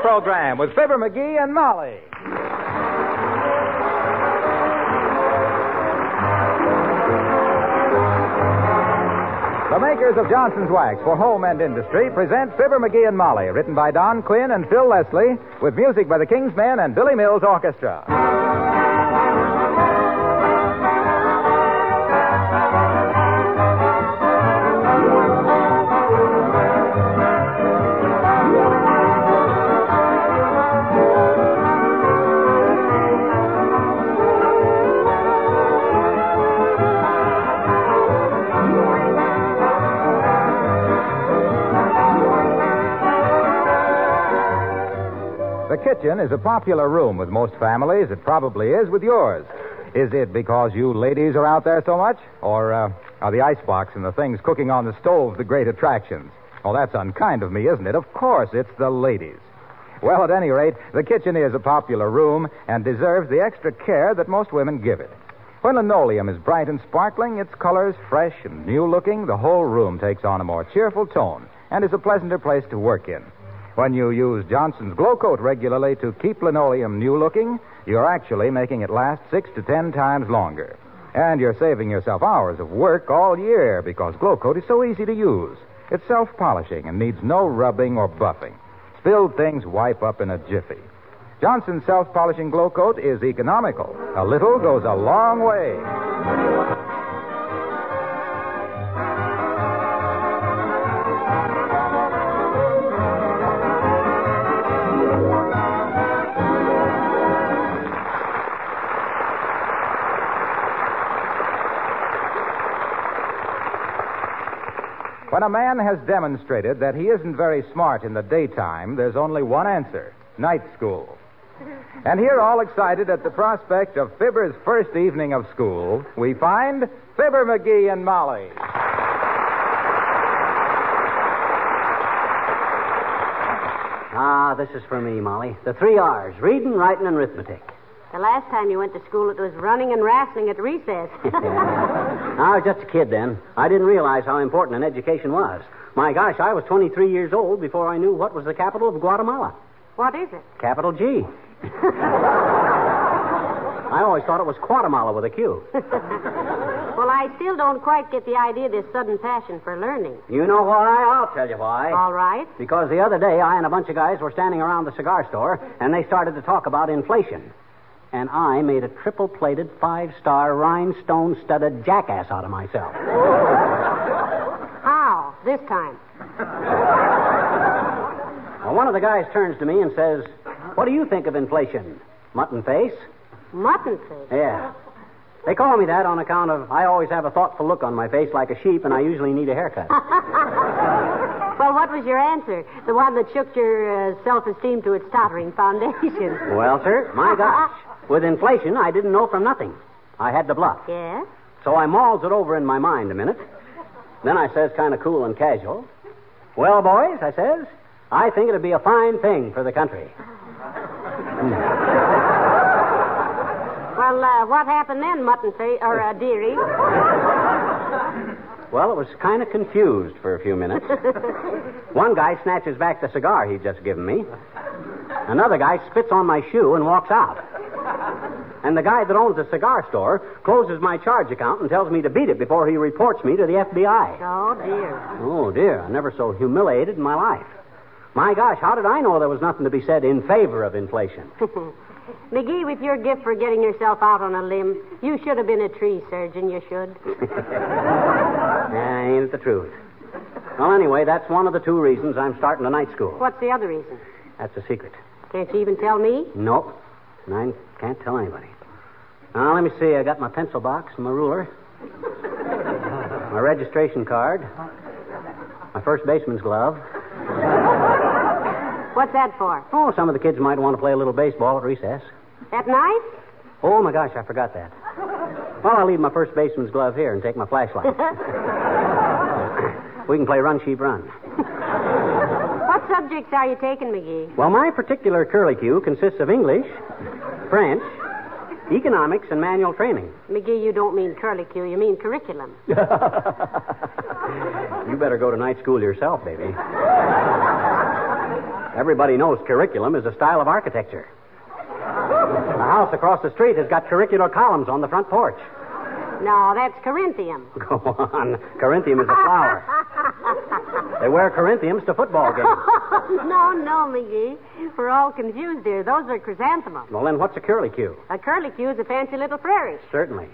program with Fibber McGee and Molly. The makers of Johnson's Wax for home and industry present Fibber McGee and Molly, written by Don Quinn and Phil Leslie, with music by the King's Men and Billy Mills Orchestra. Kitchen is a popular room with most families. It probably is with yours. Is it because you ladies are out there so much? Or uh, are the icebox and the things cooking on the stove the great attractions? Oh, that's unkind of me, isn't it? Of course, it's the ladies. Well, at any rate, the kitchen is a popular room and deserves the extra care that most women give it. When linoleum is bright and sparkling, its colors fresh and new looking, the whole room takes on a more cheerful tone and is a pleasanter place to work in. When you use Johnson's Glow Coat regularly to keep linoleum new looking, you're actually making it last six to ten times longer. And you're saving yourself hours of work all year because Glow Coat is so easy to use. It's self polishing and needs no rubbing or buffing. Spilled things wipe up in a jiffy. Johnson's self polishing Glow Coat is economical. A little goes a long way. When a man has demonstrated that he isn't very smart in the daytime, there's only one answer night school. And here, all excited at the prospect of Fibber's first evening of school, we find Fibber McGee and Molly. Ah, this is for me, Molly. The three R's reading, writing, and arithmetic. The last time you went to school, it was running and wrestling at recess. I was just a kid then. I didn't realize how important an education was. My gosh, I was 23 years old before I knew what was the capital of Guatemala. what is it? Capital G. I always thought it was Guatemala with a Q. Well, I still don't quite get the idea of this sudden passion for learning. You know why? I'll tell you why. All right. Because the other day, I and a bunch of guys were standing around the cigar store, and they started to talk about inflation. And I made a triple plated, five star, rhinestone studded jackass out of myself. How? This time. Well, one of the guys turns to me and says, What do you think of inflation? Mutton face? Mutton face. Yeah. They call me that on account of I always have a thoughtful look on my face like a sheep, and I usually need a haircut. Well, what was your answer? The one that shook your uh, self esteem to its tottering foundation. well, sir, my gosh. With inflation, I didn't know from nothing. I had to bluff. Yes? So I mulls it over in my mind a minute. Then I says, kind of cool and casual, Well, boys, I says, I think it'd be a fine thing for the country. Well, uh, what happened then, mutton face, or uh, dearie? Well, it was kind of confused for a few minutes. One guy snatches back the cigar he'd just given me. Another guy spits on my shoe and walks out. And the guy that owns the cigar store closes my charge account and tells me to beat it before he reports me to the FBI. Oh, dear. Oh, dear. I never so humiliated in my life. My gosh, how did I know there was nothing to be said in favor of inflation? McGee, with your gift for getting yourself out on a limb, you should have been a tree surgeon, you should. Yeah, ain't it the truth? Well, anyway, that's one of the two reasons I'm starting a night school. What's the other reason? That's a secret. Can't you even tell me? Nope. And I can't tell anybody. Now, let me see. I got my pencil box and my ruler, my registration card, my first baseman's glove. What's that for? Oh, some of the kids might want to play a little baseball at recess. At night? Oh, my gosh, I forgot that. Well, I'll leave my first baseman's glove here and take my flashlight. we can play run, sheep, run. What subjects are you taking, McGee? Well, my particular curlicue consists of English, French, economics, and manual training. McGee, you don't mean curlicue, you mean curriculum. you better go to night school yourself, baby. Everybody knows curriculum is a style of architecture. The house across the street has got curricular columns on the front porch. No, that's Corinthium. Go on. Corinthium is a flower. They wear Corinthiums to football games. no, no, McGee. We're all confused here. Those are chrysanthemums. Well, then what's a curlicue? A curlicue is a fancy little flourish. Certainly.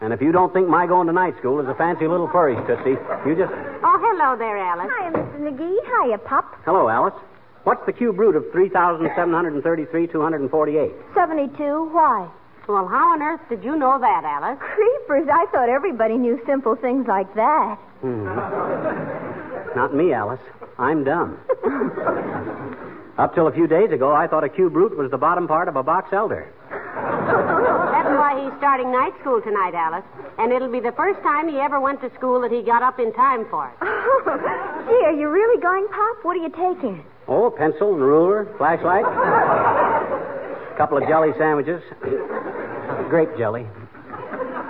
And if you don't think my going to night school is a fancy little flourish, Tootsie, you just. Oh, hello there, Alice. Hi, Mr. McGee. Hiya, Pop. Hello, Alice. What's the cube root of 3,733, 248? 72. Why? Well, how on earth did you know that, Alice? Creepers. I thought everybody knew simple things like that. Hmm. Not me, Alice. I'm dumb. Up till a few days ago, I thought a cube root was the bottom part of a box elder. That's why he's starting night school tonight, Alice. And it'll be the first time he ever went to school that he got up in time for it. Gee, are you really going, Pop? What are you taking? Oh, pencil and ruler, flashlight, couple of jelly sandwiches, grape jelly.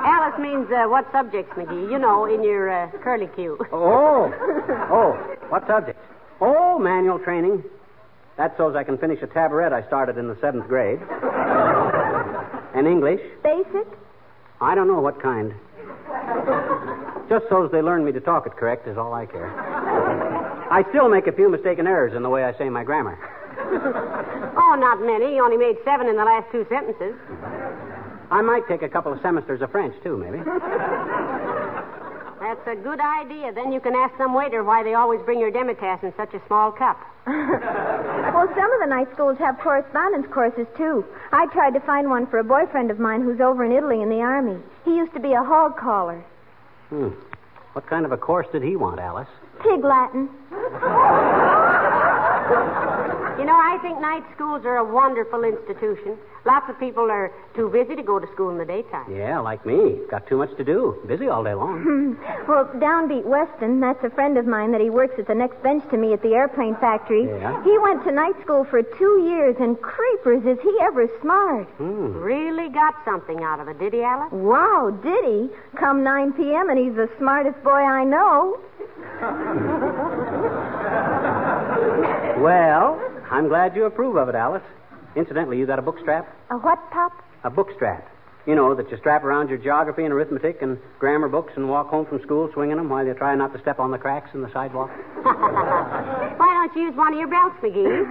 Alice means uh, what subjects, McGee? You know, in your uh, curlicue. Oh, oh, what subjects? Oh, manual training. That's so's I can finish a tabaret I started in the seventh grade. And English. Basic? I don't know what kind. Just so's they learn me to talk it correct is all I care. I still make a few mistaken errors in the way I say my grammar. Oh, not many. He only made seven in the last two sentences. I might take a couple of semesters of French, too, maybe. That's a good idea. Then you can ask some waiter why they always bring your demitasse in such a small cup. Well, some of the night schools have correspondence courses, too. I tried to find one for a boyfriend of mine who's over in Italy in the Army. He used to be a hog caller. Hmm. What kind of a course did he want, Alice? Pig Latin. You know, I think night schools are a wonderful institution. Lots of people are too busy to go to school in the daytime. Yeah, like me. Got too much to do. Busy all day long. Well, Downbeat Weston, that's a friend of mine that he works at the next bench to me at the airplane factory. Yeah? He went to night school for two years, and creepers, is he ever smart? Hmm. Really got something out of it, did he, Alice? Wow, did he? Come 9 p.m., and he's the smartest boy I know. Well, I'm glad you approve of it, Alice. Incidentally, you got a book strap? A what, Pop? A book strap. You know, that you strap around your geography and arithmetic and grammar books and walk home from school swinging them while you try not to step on the cracks in the sidewalk. Why don't you use one of your belts, McGee?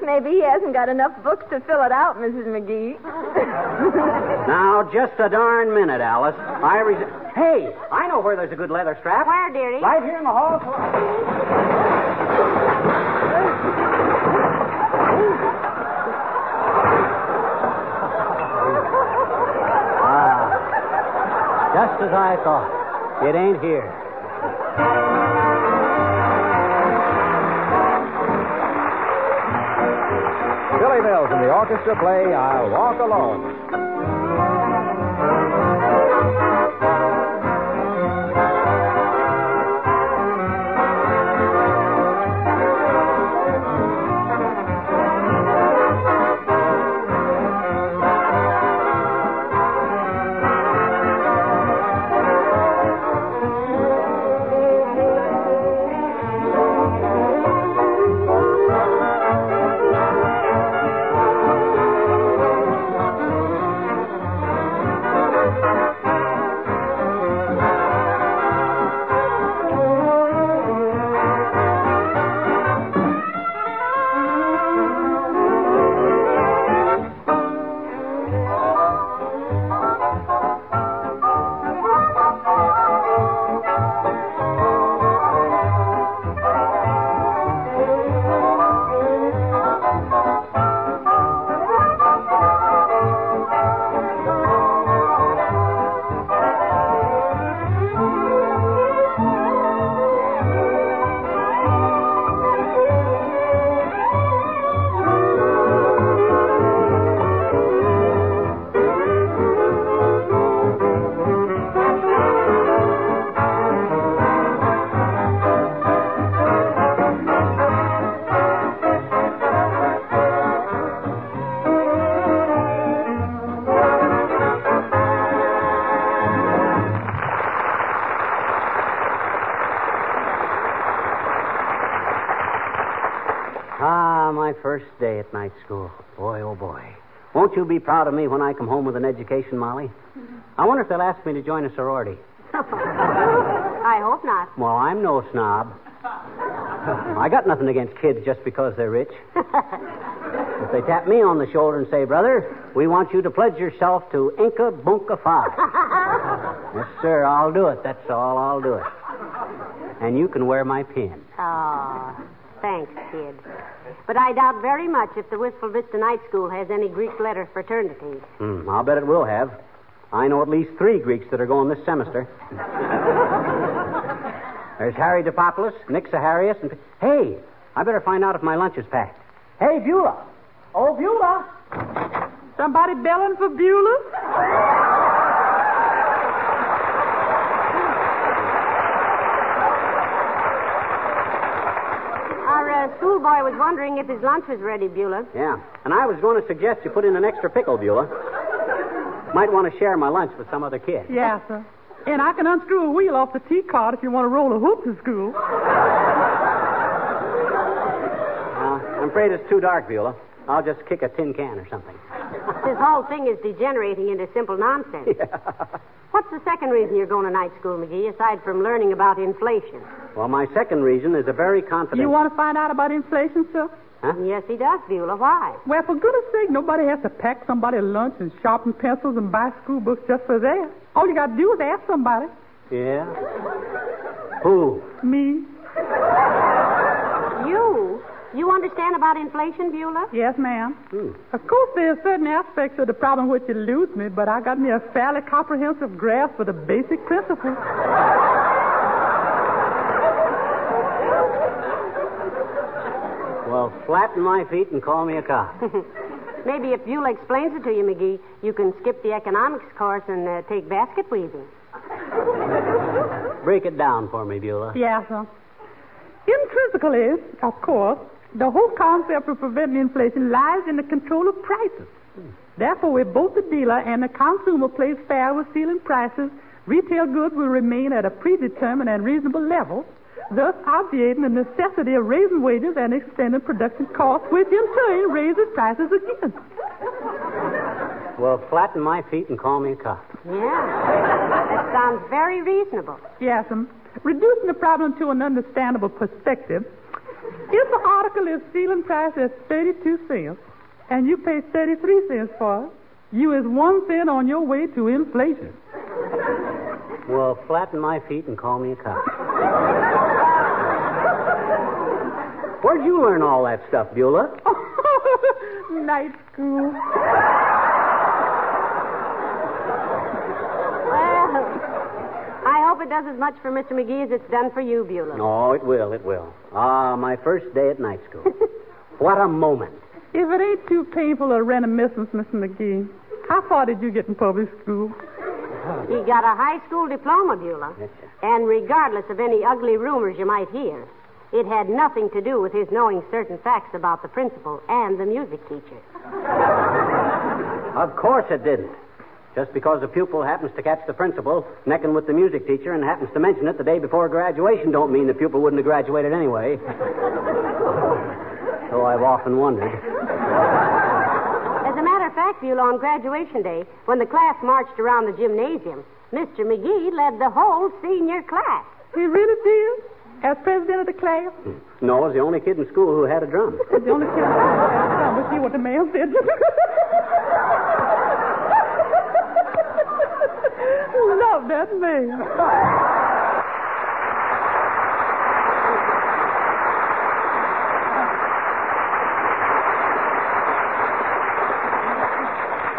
Maybe he hasn't got enough books to fill it out, Mrs. McGee. Now, just a darn minute, Alice. I res- Hey, I know where there's a good leather strap. Where, dearie? Right here in the hall. Just as I thought. It ain't here. Billy Mills and the orchestra play I'll Walk Alone. At night school. Boy, oh boy. Won't you be proud of me when I come home with an education, Molly? I wonder if they'll ask me to join a sorority. I hope not. Well, I'm no snob. I got nothing against kids just because they're rich. If they tap me on the shoulder and say, Brother, we want you to pledge yourself to Inca Bunka Phi. yes, sir, I'll do it. That's all, I'll do it. And you can wear my pin. Oh, thanks, kid. But I doubt very much if the Wistful Vista Night School has any Greek letter fraternities. Hmm, I'll bet it will have. I know at least three Greeks that are going this semester. There's Harry Depopoulos, Nick Saharius, and. Hey, I better find out if my lunch is packed. Hey, Beulah. Oh, Beulah. Somebody belling for Beulah? Our uh, schoolboy was wondering if his lunch was ready, Beulah. Yeah, and I was going to suggest you put in an extra pickle, Beulah. Might want to share my lunch with some other kid. Yeah, sir. And I can unscrew a wheel off the T cart if you want to roll a hoop to school. Uh, I'm afraid it's too dark, Beulah. I'll just kick a tin can or something. This whole thing is degenerating into simple nonsense. What's the second reason you're going to night school, McGee, aside from learning about inflation? Well, my second reason is a very confident. You want to find out about inflation, sir? Huh? Yes, he does, Beulah. Why? Well, for goodness sake, nobody has to pack somebody lunch and sharpen pencils and buy school books just for that. All you got to do is ask somebody. Yeah? Who? Me? You? You understand about inflation, Beulah? Yes, ma'am. Hmm. Of course, there are certain aspects of the problem which elude me, but I got me a fairly comprehensive grasp of the basic principles. Well, flatten my feet and call me a cop. Maybe if Beulah explains it to you, McGee, you can skip the economics course and uh, take basket weaving. Break it down for me, Beulah. Yes, sir. Intrinsically, of course, the whole concept of preventing inflation lies in the control of prices. Therefore, if both the dealer and the consumer plays fair with ceiling prices, retail goods will remain at a predetermined and reasonable level, thus obviating the necessity of raising wages and extending production costs, which in turn raises prices again. Well, flatten my feet and call me a cop. Yeah. That sounds very reasonable. Yes, um, reducing the problem to an understandable perspective, if the article is ceiling price is 32 cents and you pay 33 cents for it, you is one cent on your way to inflation. Well, flatten my feet and call me a cop. Where'd you learn all that stuff, Beulah? Night school. Well, I hope it does as much for Mr. McGee as it's done for you, Beulah. Oh, it will, it will. Ah, my first day at night school. what a moment. If it ain't too painful a reminiscence, Mr. McGee, how far did you get in public school? He got a high school diploma, Beulah. Yes, sir. And regardless of any ugly rumors you might hear, it had nothing to do with his knowing certain facts about the principal and the music teacher. Of course it didn't. Just because a pupil happens to catch the principal necking with the music teacher and happens to mention it the day before graduation don't mean the pupil wouldn't have graduated anyway. so I've often wondered. As a matter of fact, Beulah, on graduation day, when the class marched around the gymnasium, Mr. McGee led the whole senior class. He really did? As president of the class? No, I was the only kid in school who had a drum. The only kid I had. a drum, but see what the man said. Love that man.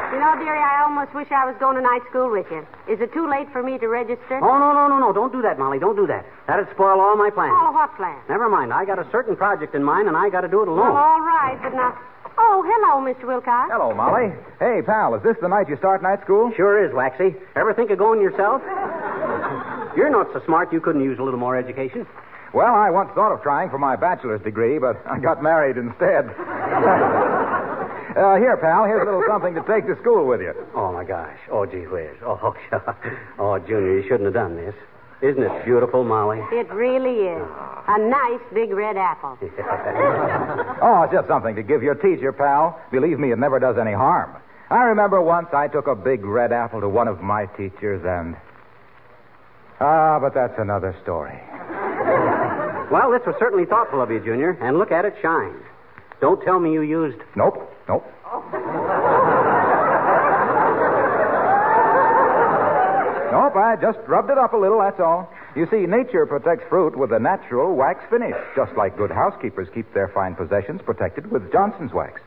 You know, dearie, I almost wish I was going to night school with you. Is it too late for me to register? Oh, no, no, no, no. Don't do that, Molly. Don't do that. That'd spoil all my plans. Oh, what plan? Never mind. I got a certain project in mind, and I got to do it alone. Well, all right, but now. Oh, hello, Mr. Wilcox. Hello, Molly. Hey, pal, is this the night you start night school? Sure is, Waxy. Ever think of going yourself? You're not so smart you couldn't use a little more education. Well, I once thought of trying for my bachelor's degree, but I got married instead. uh, here, pal, here's a little something to take to school with you. Oh, my gosh. Oh, gee whiz. Oh, oh, Junior, you shouldn't have done this. Isn't it beautiful, Molly? It really is. A nice big red apple. Oh, it's just something to give your teacher, pal. Believe me, it never does any harm. I remember once I took a big red apple to one of my teachers and. Ah, but that's another story. well, this was certainly thoughtful of you, Junior. And look at it shine. Don't tell me you used. Nope, nope. Nope, I just rubbed it up a little, that's all. You see, nature protects fruit with a natural wax finish, just like good housekeepers keep their fine possessions protected with Johnson's wax.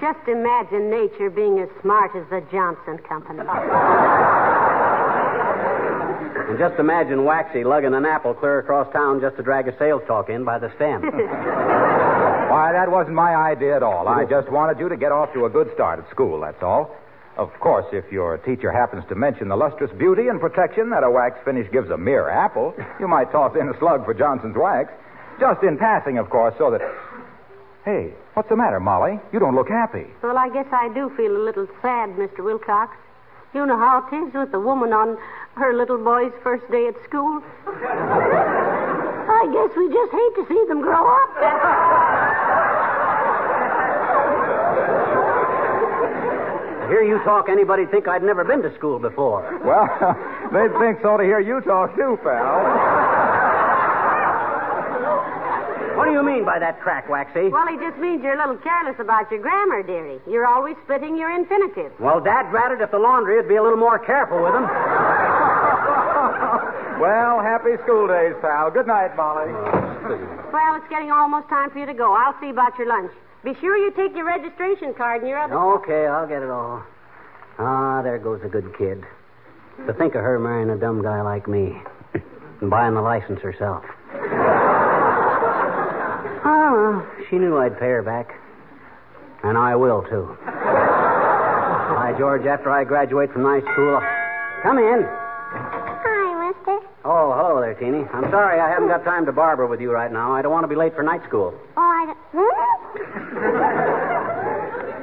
Just imagine nature being as smart as the Johnson Company. And just imagine Waxy lugging an apple clear across town just to drag a sales talk in by the stem. Why, that wasn't my idea at all. I just wanted you to get off to a good start at school, that's all. Of course, if your teacher happens to mention the lustrous beauty and protection that a wax finish gives a mere apple, you might toss in a slug for Johnson's wax. Just in passing, of course, so that. Hey, what's the matter, Molly? You don't look happy. Well, I guess I do feel a little sad, Mr. Wilcox. You know how it is with a woman on her little boy's first day at school. I guess we just hate to see them grow up. To hear you talk, anybody'd think I'd never been to school before. Well, they'd think so to hear you talk, too, pal. What do you mean by that crack, Waxy? Well, he just means you're a little careless about your grammar, dearie. You're always splitting your infinitive. Well, Dad ratted if the laundry would be a little more careful with them. Well, happy school days, pal. Good night, Molly. Well, it's getting almost time for you to go. I'll see about your lunch. Be sure you take your registration card and your other. Okay, I'll get it all. Ah, there goes a good kid. To think of her marrying a dumb guy like me and buying the license herself. Oh, well, she knew I'd pay her back. And I will, too. By George, after I graduate from night school, come in. Hi, mister. Oh, hello there, Teeny. I'm sorry I haven't got time to barber with you right now. I don't want to be late for night school. Oh, I don't... Hmm?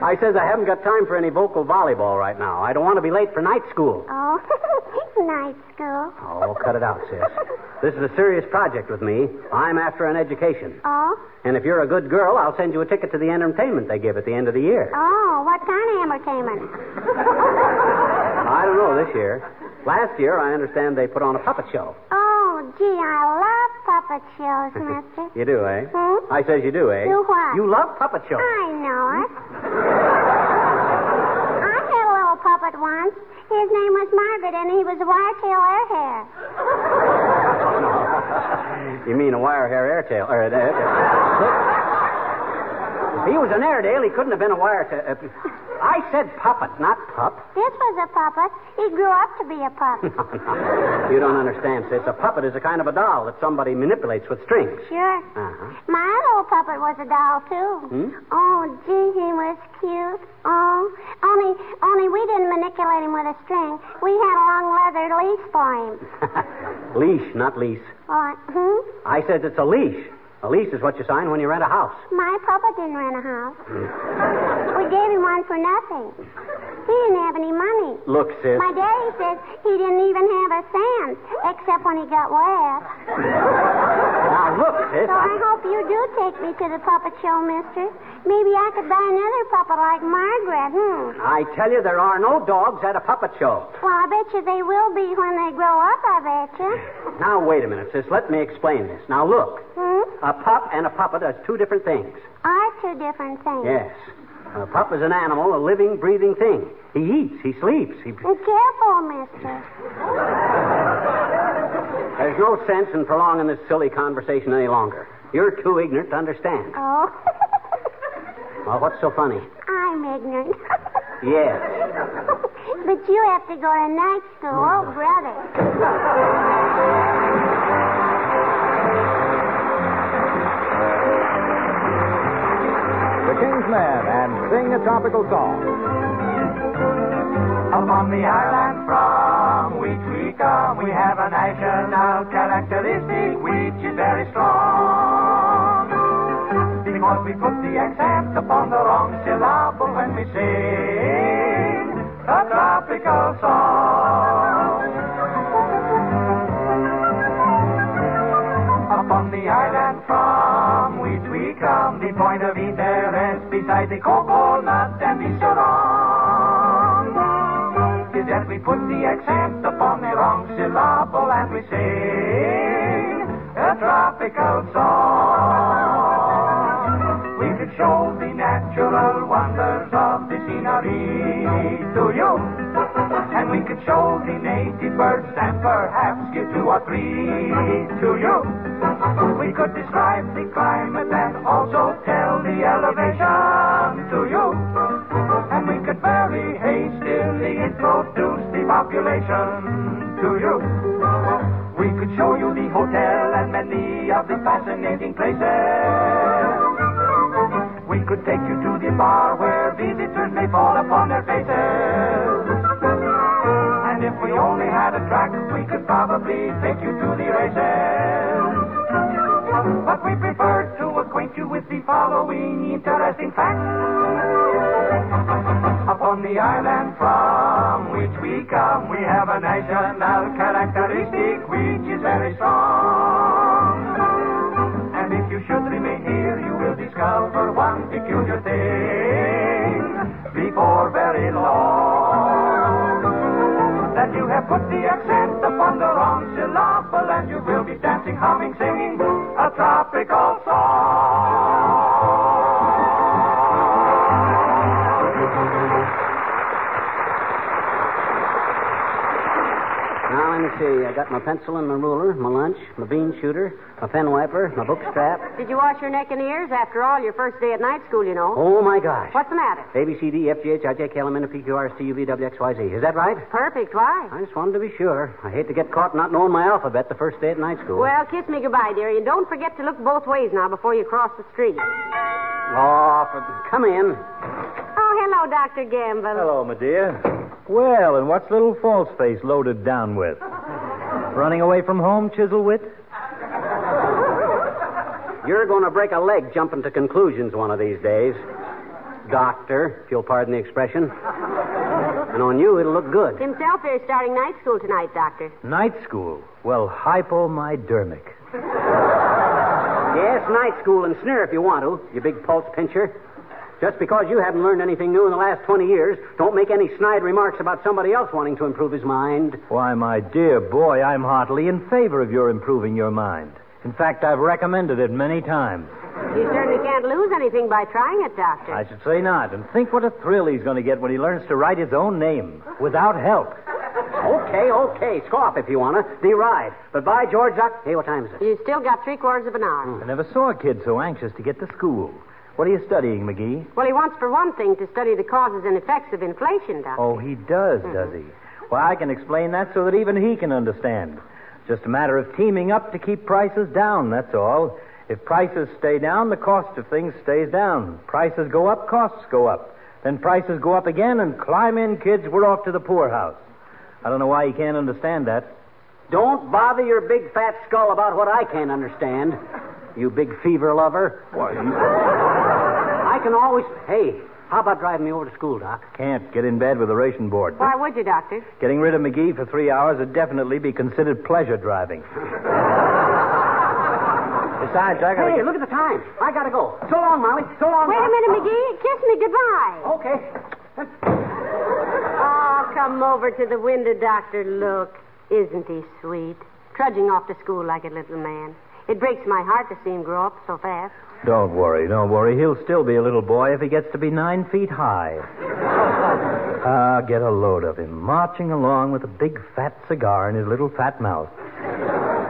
I says I haven't got time for any vocal volleyball right now. I don't want to be late for night school. Oh, night school. Oh, cut it out, sis. This is a serious project with me. I'm after an education. Oh? And if you're a good girl, I'll send you a ticket to the entertainment they give at the end of the year. Oh, what kind of entertainment? I don't know this year. Last year, I understand they put on a puppet show. Oh, gee, I love puppet shows, mister. You do, eh? Hmm? I says you do, eh? Do what? You love puppet shows. I know it. I had a little puppet once. His name was Margaret, and he was a wire-tail airhead. You mean a wire hair airtail? Or, uh, if he was an Airedale, he couldn't have been a wire tail. Uh, I said puppet, not pup. This was a puppet. He grew up to be a pup. you don't understand, sis. A puppet is a kind of a doll that somebody manipulates with strings. Sure. Uh-huh. My little puppet was a doll, too. Hmm? Oh, gee, he was cute. Oh, only, only we didn't manipulate him with a string. We had a long leather leash for him. leash, not lease. What? Hmm? I said it's a leash. A lease is what you sign when you rent a house. My papa didn't rent a house. we gave him one for nothing. He didn't have any money. Look, sis. My daddy says he didn't even have a cent, except when he got wet. Now, look, sis. So I hope you do take me to the puppet show, mister. Maybe I could buy another puppet like Margaret, hmm? I tell you, there are no dogs at a puppet show. Well, I bet you they will be when they grow up, I bet you. Now, wait a minute, sis. Let me explain this. Now, look. Hmm? A pup and a puppet are two different things. Are two different things. Yes. A pup is an animal, a living, breathing thing. He eats, he sleeps, he... Be careful, mister. There's no sense in prolonging this silly conversation any longer. You're too ignorant to understand. Oh. Well, what's so funny? I'm ignorant. Yes. but you have to go to night school. Oh, brother. King's Men and sing a tropical song. Upon the island from which we come, we have a national characteristic which is very strong. Because we put the accent upon the wrong syllable when we sing coconut and the sarong. Is that we put the accent upon the wrong syllable and we sing a tropical song. We could show the natural wonders of the scenery to you. And we could show the native birds and perhaps give two or three to you. We could describe the climate and also tell the elevation population to you. We could show you the hotel and many of the fascinating places. We could take you to the bar where visitors may fall upon their faces. And if we only had a track, we could probably take you to the races. But we prefer to acquaint you with the following interesting facts. Upon the island from which we come, we have a national characteristic which is very strong. And if you should remain here, you will discover one peculiar thing before very long. That you have put the accent upon the wrong syllable, and you will be dancing, humming, singing a tropical song. See. I got my pencil and my ruler, my lunch, my bean shooter, my pen wiper, my book strap. Did you wash your neck and ears? After all, your first day at night school, you know. Oh, my gosh. What's the matter? A, B, C, D, F, G, H, I, J, K, L, M, N, O, P, Q, R, S, T, U, V, W, X, Y, Z. Is that right? Perfect. Why? I just wanted to be sure. I hate to get caught not knowing my alphabet the first day at night school. Well, kiss me goodbye, dearie, and don't forget to look both ways now before you cross the street. Oh, for... come in. Oh, hello, Dr. Gamble. Hello, my dear. Well, and what's little false face loaded down with? Running away from home, Chiselwit? You're going to break a leg jumping to conclusions one of these days. Doctor, if you'll pardon the expression. And on you, it'll look good. Himself is starting night school tonight, Doctor. Night school. Well, hypomydermic. Yes, night school and sneer if you want to, you big pulse pincher. Just because you haven't learned anything new in the last 20 years, don't make any snide remarks about somebody else wanting to improve his mind. Why, my dear boy, I'm heartily in favor of your improving your mind. In fact, I've recommended it many times. You certainly can't lose anything by trying it, Doctor. I should say not. And think what a thrill he's going to get when he learns to write his own name without help. Okay, okay. Scoff if you want to. Deride. But by George, Doc. Hey, what time is it? You still got three quarters of an hour. I never saw a kid so anxious to get to school. What are you studying, McGee? Well, he wants, for one thing, to study the causes and effects of inflation, Doctor. Oh, he does, mm-hmm. does he? Well, I can explain that so that even he can understand. Just a matter of teaming up to keep prices down, that's all. If prices stay down, the cost of things stays down. Prices go up, costs go up. Then prices go up again, and climb in, kids, we're off to the poorhouse. I don't know why you can't understand that. Don't bother your big fat skull about what I can't understand. You big fever lover. Why, I can always. Hey, how about driving me over to school, Doc? can't get in bed with a ration board. Why would you, Doctor? Getting rid of McGee for three hours would definitely be considered pleasure driving. Besides, I gotta Hey, get... look at the time. I gotta go. So long, Molly. So long. Wait a Doc. minute, McGee. Kiss me goodbye. Okay. Oh, come over to the window, Doctor. Look. Isn't he sweet? Trudging off to school like a little man. It breaks my heart to see him grow up so fast. Don't worry, don't worry. He'll still be a little boy if he gets to be nine feet high. Ah, get a load of him, marching along with a big fat cigar in his little fat mouth.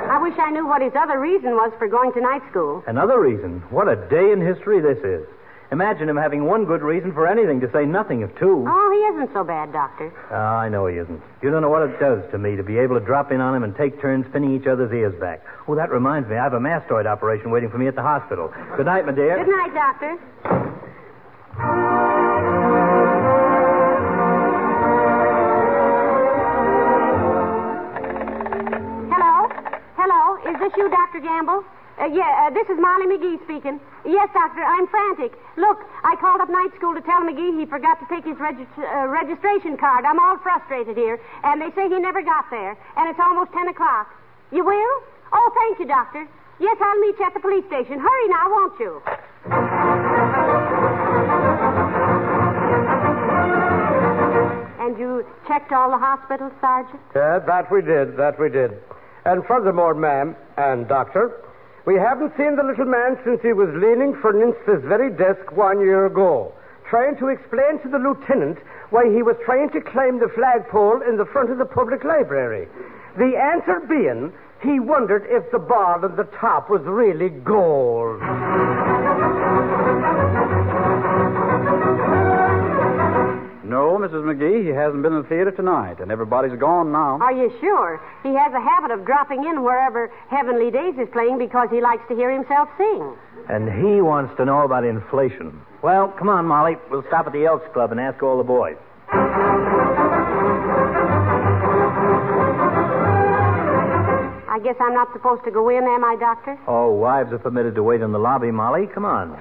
I wish I knew what his other reason was for going to night school. Another reason. What a day in history this is. Imagine him having one good reason for anything, to say nothing of two. Oh, he isn't so bad, Doctor. Ah, I know he isn't. You don't know what it does to me to be able to drop in on him and take turns pinning each other's ears back. Oh, that reminds me, I have a mastoid operation waiting for me at the hospital. Good night, my dear. Good night, Doctor. Hello? Hello? Is this you, Dr. Gamble? Uh, yeah, uh, this is Molly McGee speaking. Yes, Doctor, I'm frantic. Look, I called up night school to tell McGee he forgot to take his uh, registration card. I'm all frustrated here, and they say he never got there, and it's almost 10 o'clock. You will? Oh, thank you, Doctor. Yes, I'll meet you at the police station. Hurry now, won't you? And you checked all the hospitals, Sergeant? Yeah, that we did. That we did. And furthermore, ma'am and doctor, we haven't seen the little man since he was leaning against this very desk one year ago, trying to explain to the lieutenant why he was trying to climb the flagpole in the front of the public library. The answer being, he wondered if the bar at the top was really gold. Hasn't been in the theater tonight, and everybody's gone now. Are you sure? He has a habit of dropping in wherever Heavenly Days is playing because he likes to hear himself sing. And he wants to know about inflation. Well, come on, Molly. We'll stop at the Elks Club and ask all the boys. I guess I'm not supposed to go in, am I, Doctor? Oh, wives are permitted to wait in the lobby, Molly. Come on.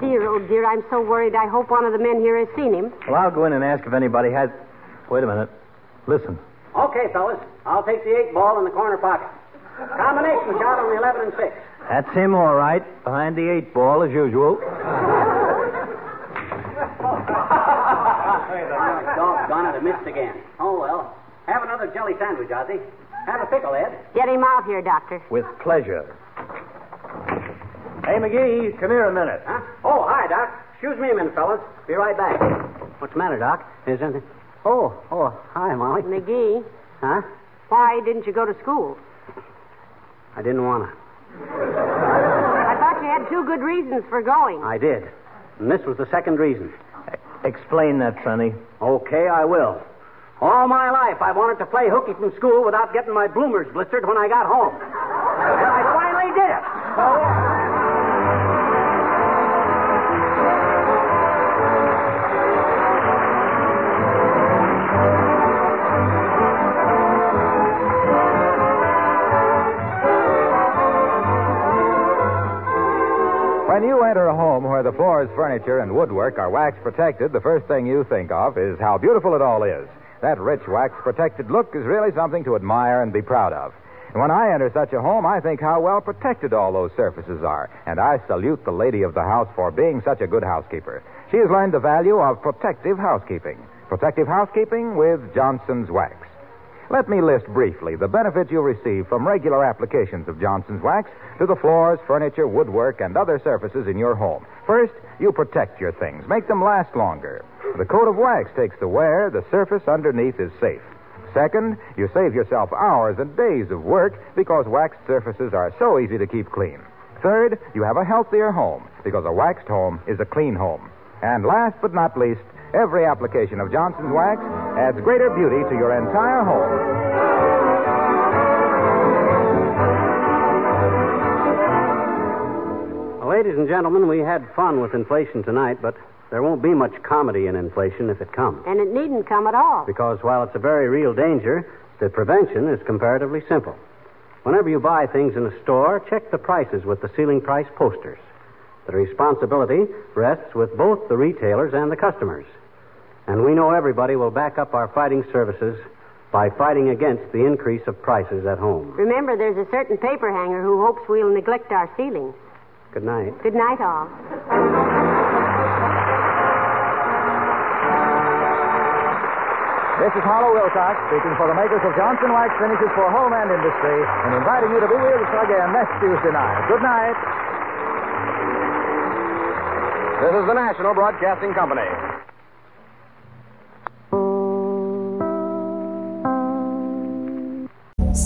Dear, oh dear, I'm so worried. I hope one of the men here has seen him. Well, I'll go in and ask if anybody has. Wait a minute. Listen. Okay, fellas. I'll take the eight ball in the corner pocket. Combination shot on the 11 and 6. That's him, all right. Behind the eight ball, as usual. Doggone it, I missed again. Oh, well. Have another jelly sandwich, Ozzy. Have a pickle, Ed. Get him out here, Doctor. With pleasure. Hey, McGee, come here a minute. Huh? Oh, hi, Doc. Excuse me a minute, fellas. Be right back. What's the matter, Doc? Is anything? Oh, oh, hi, Molly. McGee, Huh? why didn't you go to school? I didn't want to. I thought you had two good reasons for going. I did. And this was the second reason. Explain that, Sonny. Okay, I will. All my life, I wanted to play hooky from school without getting my bloomers blistered when I got home. And I finally did it. Oh, When you enter a home where the floors, furniture, and woodwork are wax protected, the first thing you think of is how beautiful it all is. That rich wax protected look is really something to admire and be proud of. And when I enter such a home, I think how well protected all those surfaces are. And I salute the lady of the house for being such a good housekeeper. She has learned the value of protective housekeeping. Protective housekeeping with Johnson's Wax. Let me list briefly the benefits you'll receive from regular applications of Johnson's Wax to the floors, furniture, woodwork, and other surfaces in your home. First, you protect your things, make them last longer. The coat of wax takes the wear, the surface underneath is safe. Second, you save yourself hours and days of work because waxed surfaces are so easy to keep clean. Third, you have a healthier home because a waxed home is a clean home. And last but not least, every application of Johnson's Wax adds greater beauty to your entire home. Well, ladies and gentlemen, we had fun with inflation tonight, but there won't be much comedy in inflation if it comes. And it needn't come at all. Because while it's a very real danger, the prevention is comparatively simple. Whenever you buy things in a store, check the prices with the ceiling price posters. The responsibility rests with both the retailers and the customers. And we know everybody will back up our fighting services by fighting against the increase of prices at home. Remember, there's a certain paper hanger who hopes we'll neglect our ceilings. Good night. Good night, all. This is Harlow Wilcox speaking for the makers of Johnson Wax Finishes for Home and Industry and inviting you to be with us again next Tuesday night. Good night. This is the National Broadcasting Company.